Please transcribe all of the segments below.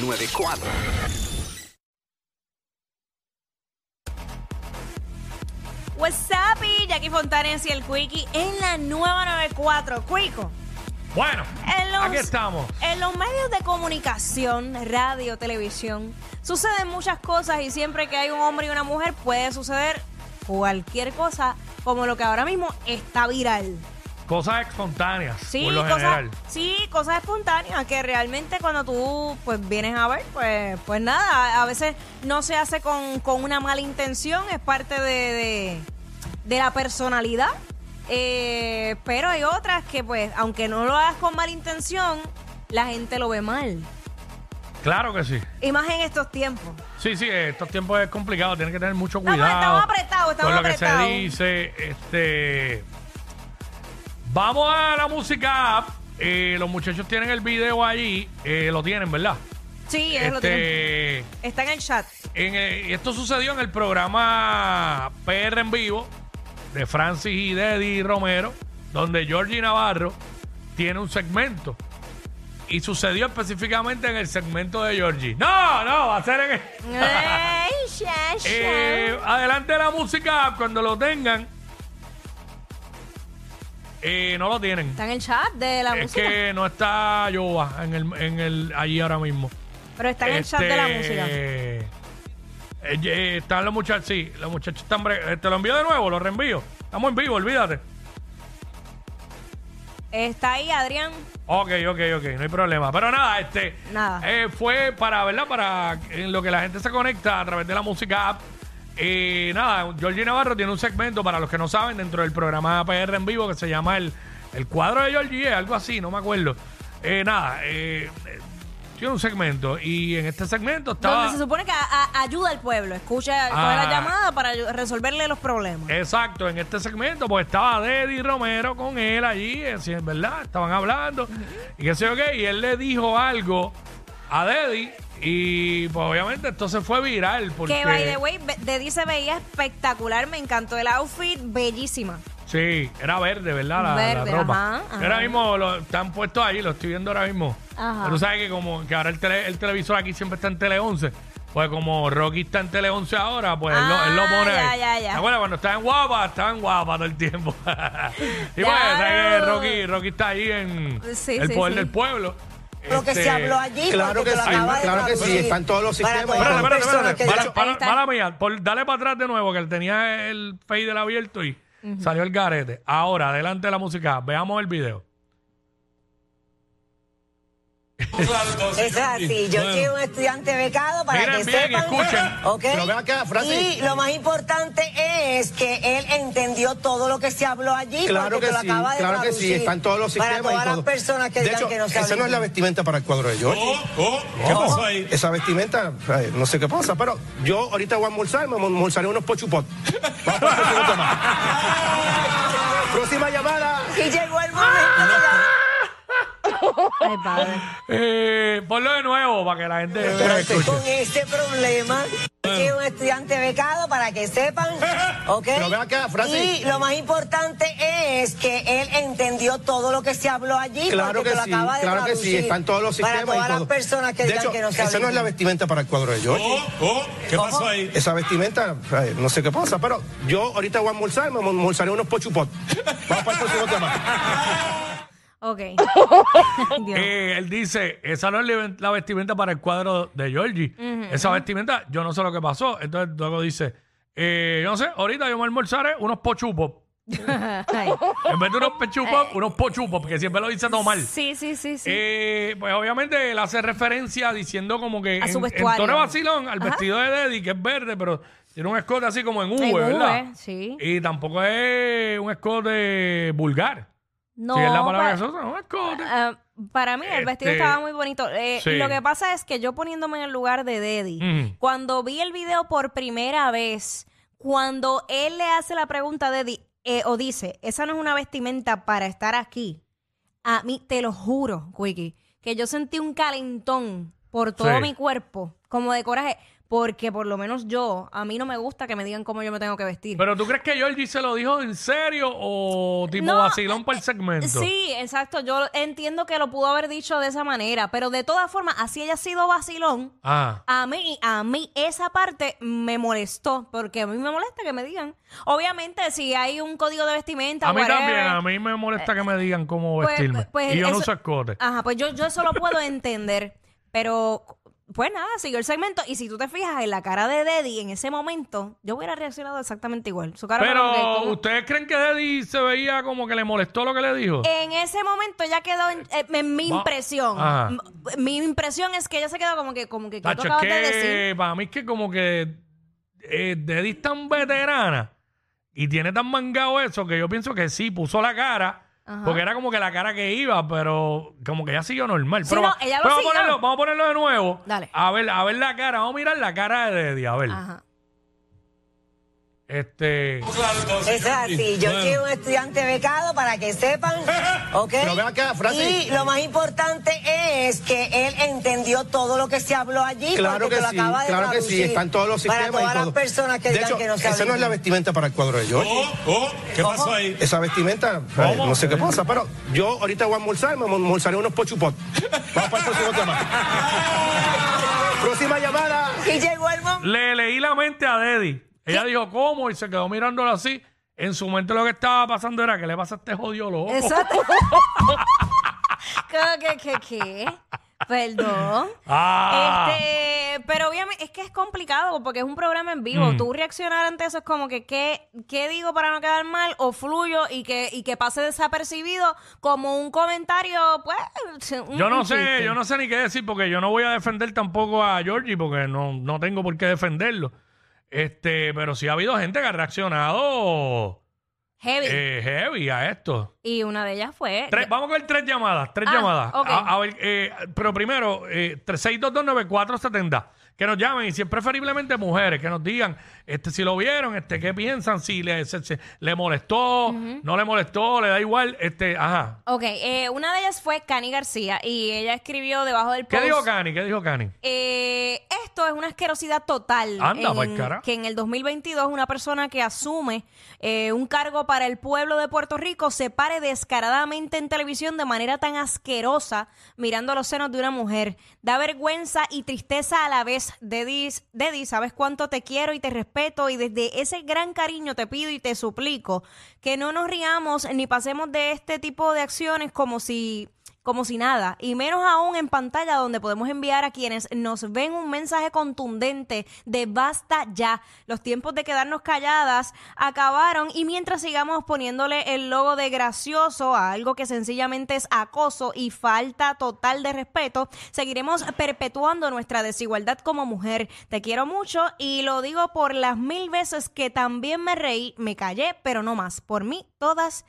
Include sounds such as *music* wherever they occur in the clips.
94. What's up, y Jackie Fontanes y el Quickie en la nueva 94. Quico. Bueno, En los, aquí estamos. En los medios de comunicación, radio, televisión, suceden muchas cosas y siempre que hay un hombre y una mujer puede suceder cualquier cosa, como lo que ahora mismo está viral. Cosas espontáneas, Sí, por lo cosas, general. sí, cosas espontáneas que realmente cuando tú pues vienes a ver, pues, pues nada, a veces no se hace con, con una mala intención, es parte de, de, de la personalidad. Eh, pero hay otras que pues, aunque no lo hagas con mala intención, la gente lo ve mal. Claro que sí. Y más en estos tiempos. Sí, sí, estos tiempos es complicado, tienes que tener mucho cuidado. estamos apretados, estamos con lo que apretados. se dice. Este. Vamos a la música app. Eh, los muchachos tienen el video allí. Eh, lo tienen, ¿verdad? Sí, ellos lo tienen. este, Está en el chat. en, esto sucedió en el programa PR en vivo de Francis y Deddy Romero, donde Georgie Navarro tiene un segmento. Y sucedió específicamente en el segmento de Georgie. No, no, va a ser en el... Ey, ya, ya. *laughs* Eh, adelante la música cuando lo tengan. Eh, no lo tienen. Está en el chat de la es música. que no está Yoba en el, en el allí ahora mismo. Pero está en el chat de la Este, música. eh, eh, están los muchachos, sí, los muchachos están. bre- eh, te lo envío de nuevo, lo reenvío. Estamos en vivo, olvídate. Está ahí, Adrián. Ok, ok, ok, no hay problema. Pero nada, este. Nada. eh, fue para, ¿verdad? Para en lo que la gente se conecta a través de la música app. Eh, nada, Georgie Navarro tiene un segmento, para los que no saben, dentro del programa PR en vivo que se llama El, el cuadro de Georgie, algo así, no me acuerdo. Eh, nada, eh, eh, tiene un segmento y en este segmento estaba... Donde se supone que a- a- ayuda al pueblo. Escucha, Ah. la llamada para ayu- resolverle los problemas. Exacto, en este segmento pues estaba Deddy Romero con él allí, así es verdad, estaban hablando y qué sé yo qué, y él le dijo algo a Deddy y pues obviamente esto se fue viral porque... Que, by the way, Deddy se veía espectacular. Me encantó el outfit. Bellísima. Sí, era verde, ¿verdad? La, ropa. ajá, ajá. Ahora mismo lo están puestos ahí, lo estoy viendo ahora mismo. Ajá. Pero sabes que como que ahora el, tele- el televisor aquí siempre está en Tele 11. Pues como Rocky está en Tele 11 ahora, pues él, lo, él lo Ah, pone ya, ahí. ya, ya. ¿Te acuerdas? Cuando estaba en guapa, estaba en guapa todo el tiempo. *laughs* y pues, Claro. sabes que Rocky, Rocky está ahí en Sí, el sí, poder sí. del pueblo. Lo que Este, se habló allí. Claro que sí, claro que sí, están todos los sistemas. Espérate, espérate, mala mía, por- dale para atrás de nuevo, que él tenía el fade del abierto y salió el garete. Ahora, adelante la música. Veamos el video. Es así. Yo quiero un estudiante becado para Miren que bien, sepan. escuchen. ¿ok? Pero acá. Y lo más importante es que él entendió todo lo que se habló allí. Claro porque que lo sí, acaba de claro que sí, están todos los Para sistemas todas y todo. las personas que de digan hecho, que no se esa no es la vestimenta para el cuadro de George. ¿Qué pasó ahí? Esa vestimenta, no sé qué pasa, pero yo ahorita voy a almorzar, me almorzaré unos pochupot. Para. *laughs* Próxima llamada. Y llegó el momento de la- *laughs* Ay, padre. Eh, ponlo de nuevo para que la gente escuche. con este problema. Yo quiero un estudiante becado para que sepan. *laughs* ¿Ok? Acá, Francis. Y lo más importante es que él entendió todo lo que se habló allí. Claro porque que lo sí, acaba de claro que sí, están todos los Para sistemas todas y las personas que de digan hecho, que no se esa no es la vestimenta para el cuadro de George. ¿Qué pasó ahí? Esa vestimenta, no sé qué pasa, pero yo ahorita voy a almorzar, me almorzaré unos pochupot. Vamos para el próximo tema. *laughs* Ok. *laughs* Dios. Eh, él dice, esa no es la- vestimenta para el cuadro de Georgie. Esa vestimenta, yo no sé lo que pasó. Entonces luego dice, eh, yo no sé, ahorita yo me almorzaré unos pochupos. *laughs* Ay. En vez de unos pechupos, unos pochupos, porque siempre lo dice normal. Sí, sí, sí, sí. Eh, pues obviamente él hace referencia diciendo como que A su en, en vestuario. tono de vacilón al vestido de Deddy, que es verde, pero tiene un escote así como en V, En V, ¿verdad? sí. Y tampoco es un escote vulgar. No, si es la palabra pa- que se usa, un escote. Ah, para mí el vestido Este, estaba muy bonito. Eh, sí. Lo que pasa es que yo poniéndome en el lugar de Deddy, cuando vi el video por primera vez, cuando él le hace la pregunta a Deddy, eh, o dice, esa no es una vestimenta para estar aquí, a mí te lo juro, Quickie, que yo sentí un calentón por todo Sí. mi cuerpo, como de coraje, porque por lo menos yo, a mí no me gusta que me digan cómo yo me tengo que vestir. Pero tú crees que Georgie se lo dijo en serio o tipo No, vacilón para el segmento? Sí, exacto. Yo entiendo que lo pudo haber dicho de esa manera, pero de todas formas, así haya sido vacilón, Ah. a mí, a mí esa parte me molestó, porque a mí me molesta que me digan. Obviamente, si hay un código de vestimenta, A mí whatever, también, a mí me molesta que me digan cómo pues- vestirme. pues y yo no eso- uso escote. Ajá, pues yo, yo eso lo puedo entender, pero pues nada, siguió el segmento y si tú te fijas en la cara de Deddy en ese momento, yo hubiera reaccionado exactamente igual. Su cara fue como que, Pero, ¿ustedes creen que Deddy se veía como que le molestó lo que le dijo? En ese momento ya quedó en, eh, en mi Va- impresión. Ajá. M- Mi impresión es que ella se quedó como que, como que, ¿qué tú Tacho, es acabas de decir? para mí es que como que eh, Deddy es tan veterana y tiene tan mangado eso que yo pienso que sí, puso la cara. Ajá. Porque era como que la cara que iba, pero como que ya siguió normal. Sí, pero no, va- ella lo pero vamos, a siguió. ponerlo, vamos a ponerlo de nuevo. Dale. A ver, a ver la cara. Vamos a mirar la cara de ver. Ajá. Este. Eso es así. Yo soy un estudiante becado para que sepan, *laughs* ¿ok? Pero ve acá, Francis. Y lo más importante es que él entendió todo lo que se habló allí. Claro porque que lo sí, acaba de claro que sí, están todos los sistemas Para todas y todo. las personas que de digan hecho, que no esa saben. no es la vestimenta para el cuadro de George. Oh, oh, ¿qué pasó ahí? Esa vestimenta, no sé qué pasa, pero yo ahorita voy a almorzar, me almorzaré unos pochupot. Vamos para el próximo *laughs* tema. Próxima llamada. Y llegó el momento. Le leí la mente a Deddy. Ella dijo, ¿cómo? Y se quedó mirándolo así. En su mente lo que estaba pasando era que le pasa a este jodido loco. Exacto. *laughs* ¿Qué, qué, qué? Perdón. Ah. Este, pero obviamente es que es complicado porque es un programa en vivo. Mm. Tú reaccionar ante eso es como que ¿qué, qué digo para no quedar mal o fluyo y que, y que pase desapercibido como un comentario, pues. un- Yo no sé, yo no sé ni qué decir porque yo no voy a defender tampoco a Georgie porque no, no tengo por qué defenderlo. Este, pero sí ha habido gente que ha reaccionado Heavy. eh, heavy a esto. y una de ellas fue. Tres- vamos con tres llamadas, tres Ah, llamadas. ok. A, a ver, eh, pero primero, eh, 6229470. Que nos llamen y si es preferiblemente mujeres, que nos digan este, si lo vieron, este, qué piensan, si le, se- se- le molestó, no le molestó, le da igual. Este, ajá. Ok, eh, una de ellas fue Cani García y ella escribió debajo del ¿Qué post. dijo Cani? ¿Qué dijo Cani? Eh, esto es una asquerosidad total. Anda, en- cara. Que en el 2022 una persona que asume eh, un cargo para el pueblo de Puerto Rico se pare descaradamente en televisión de manera tan asquerosa mirando los senos de una mujer. Da vergüenza y tristeza a la vez. Deddy, Deddy, sabes cuánto te quiero y te respeto y desde ese gran cariño te pido y te suplico que no nos riamos ni pasemos de este tipo de acciones como si como si nada, y menos aún en pantalla donde podemos enviar a quienes nos ven un mensaje contundente de basta ya. Los tiempos de quedarnos calladas acabaron y mientras sigamos poniéndole el logo de gracioso a algo que sencillamente es acoso y falta total de respeto, seguiremos perpetuando nuestra desigualdad como mujer. Te quiero mucho y lo digo por las mil veces que también me reí, me callé, pero no más. Por mí, todas,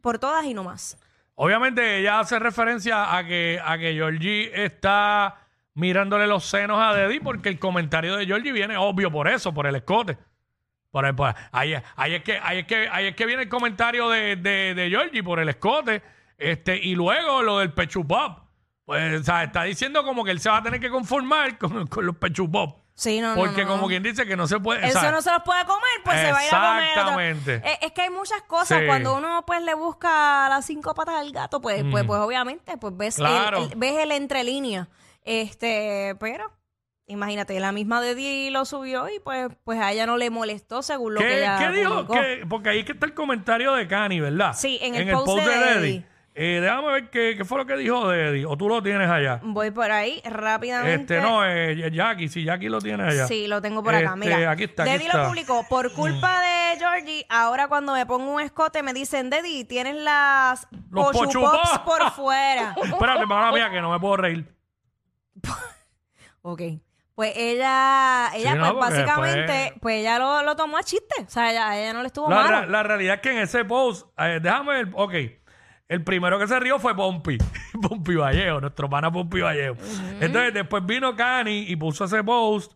por todas y no más. Obviamente ella hace referencia a que, a que Georgie está mirándole los senos a Deddy porque el comentario de Georgie viene obvio por eso, por el escote. Por el- por- ahí, ahí es que, ahí, es que, ahí es que viene el comentario de, de, Georgie por el escote. Este, y luego lo del pechupop. Pues, está diciendo como que él se va a tener que conformar *laughs* con, con los pechupop. Sí, no, Porque no, como no. quien dice que no se puede. o Eso sea, no se los puede comer, pues se va a ir a comer. Exactamente. Eh, es que hay muchas cosas. Sí. Cuando uno pues le busca las cinco patas al gato, pues, pues, pues obviamente, pues ves, el- Claro. el, ves el entrelínea. Este, pero imagínate, la misma de Di lo subió y pues, pues a ella no le molestó según lo que ¿Qué, ella qué dijo? ¿Qué? porque ahí que está el comentario de Cani, ¿verdad? Sí, en el post de. Eddie. Eh, déjame ver qué, qué fue lo que dijo de Eddie. O tú lo tienes allá. Voy por ahí rápidamente. Este, no, eh, Jackie, si Jackie lo tiene allá. Sí, lo tengo por acá. Este, Mira, aquí está, aquí Deddy está. Mm. lo publicó. Por culpa de Georgie, ahora cuando me pongo un escote me dicen, Deddy, tienes las Los pochupops pochupops. por fuera. *laughs* Espérate, mala mía, *laughs* que no me puedo reír. ok. Pues ella, ella Sí, no, pues porque básicamente, después- pues ella lo, lo tomó a chiste. O sea, ella, ella no le estuvo La, ra- la realidad es que en ese post, eh, déjame ver, ok. El primero que se rió fue Pompi. *laughs* Pompi Vallejo, nuestro pana Pompi Vallejo. Entonces, después vino Cani y puso ese post.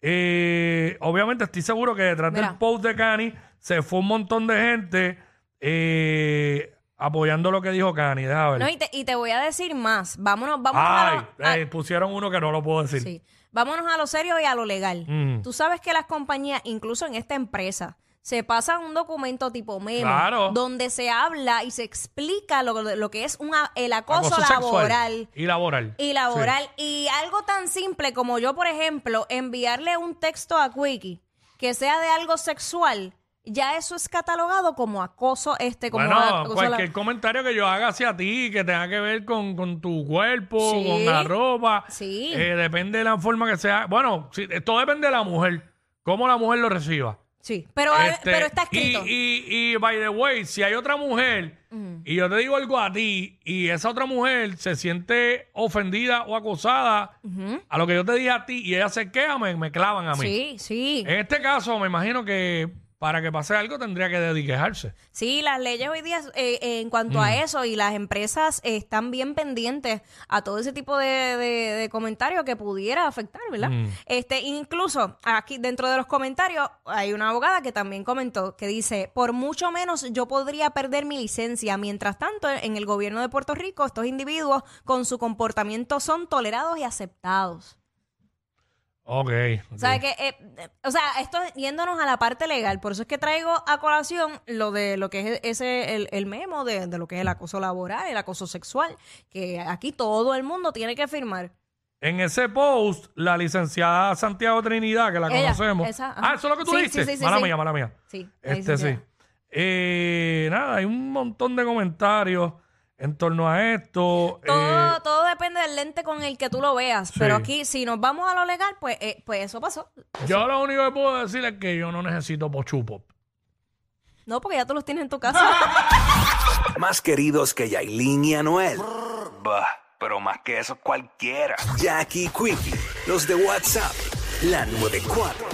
Eh, obviamente, estoy seguro que detrás Mira. del post de Cani se fue un montón de gente eh, apoyando lo que dijo Cani. Deja ver. No, y te, y te voy a decir más. Vámonos, vámonos a Ay, lo- a- eh, pusieron uno que no lo puedo decir. Sí. Vámonos a lo serio y a lo legal. Mm. Tú sabes que las compañías, incluso en esta empresa, se pasan un documento tipo memo Claro. donde se habla y se explica lo, lo que es una, el acoso, laboral. Y laboral. Y laboral. Y algo tan simple como yo, por ejemplo, enviarle un texto a Quickie que sea de algo sexual, ya eso es catalogado como acoso, este, como bueno, acoso cualquier la- comentario que yo haga hacia ti que tenga que ver con, con tu cuerpo, Sí. con la ropa, Sí. eh, depende de la forma que sea. Bueno, todo depende de la mujer, cómo la mujer lo reciba. Sí, pero, a- Este, pero está escrito. Y, y, y, by the way, si hay otra mujer y yo te digo algo a ti y esa otra mujer se siente ofendida o acosada a lo que yo te dije a ti y ella se queja, me, me clavan a mí. Sí, sí. En este caso, me imagino que para que pase algo tendría que dediquejarse. Sí, las leyes hoy día eh, eh, en cuanto a eso y las empresas eh, están bien pendientes a todo ese tipo de, de- de comentarios que pudiera afectar, ¿verdad? Este, incluso aquí dentro de los comentarios hay una abogada que también comentó que dice, por mucho menos yo podría perder mi licencia. Mientras tanto, en el gobierno de Puerto Rico, estos individuos con su comportamiento son tolerados y aceptados. Ok. O sea, que, eh, o sea, esto es yéndonos a la parte legal, por eso es que traigo a colación lo de lo que es ese el, el memo de, de lo que es el acoso laboral, el acoso sexual, que aquí todo el mundo tiene que firmar. En ese post, la licenciada Santiago Trinidad, que la Ella, conocemos. esa, ah, eso es lo que tú Sí, dijiste. sí, sí, mala mía, mala mía. Sí, Este sí. Eh, nada, hay un montón de comentarios en torno a esto. Todo, Eh, todo depende del lente con el que tú lo veas, Sí. pero aquí si nos vamos a lo legal, pues, eh, pues eso pasó. yo lo único que puedo decir es que yo no necesito pochupo. No, porque ya tú los tienes en tu casa. *laughs* Más queridos que Yailin y Anuel. Bah, pero más que eso cualquiera. Jackie Quickie, los de WhatsApp, la 94.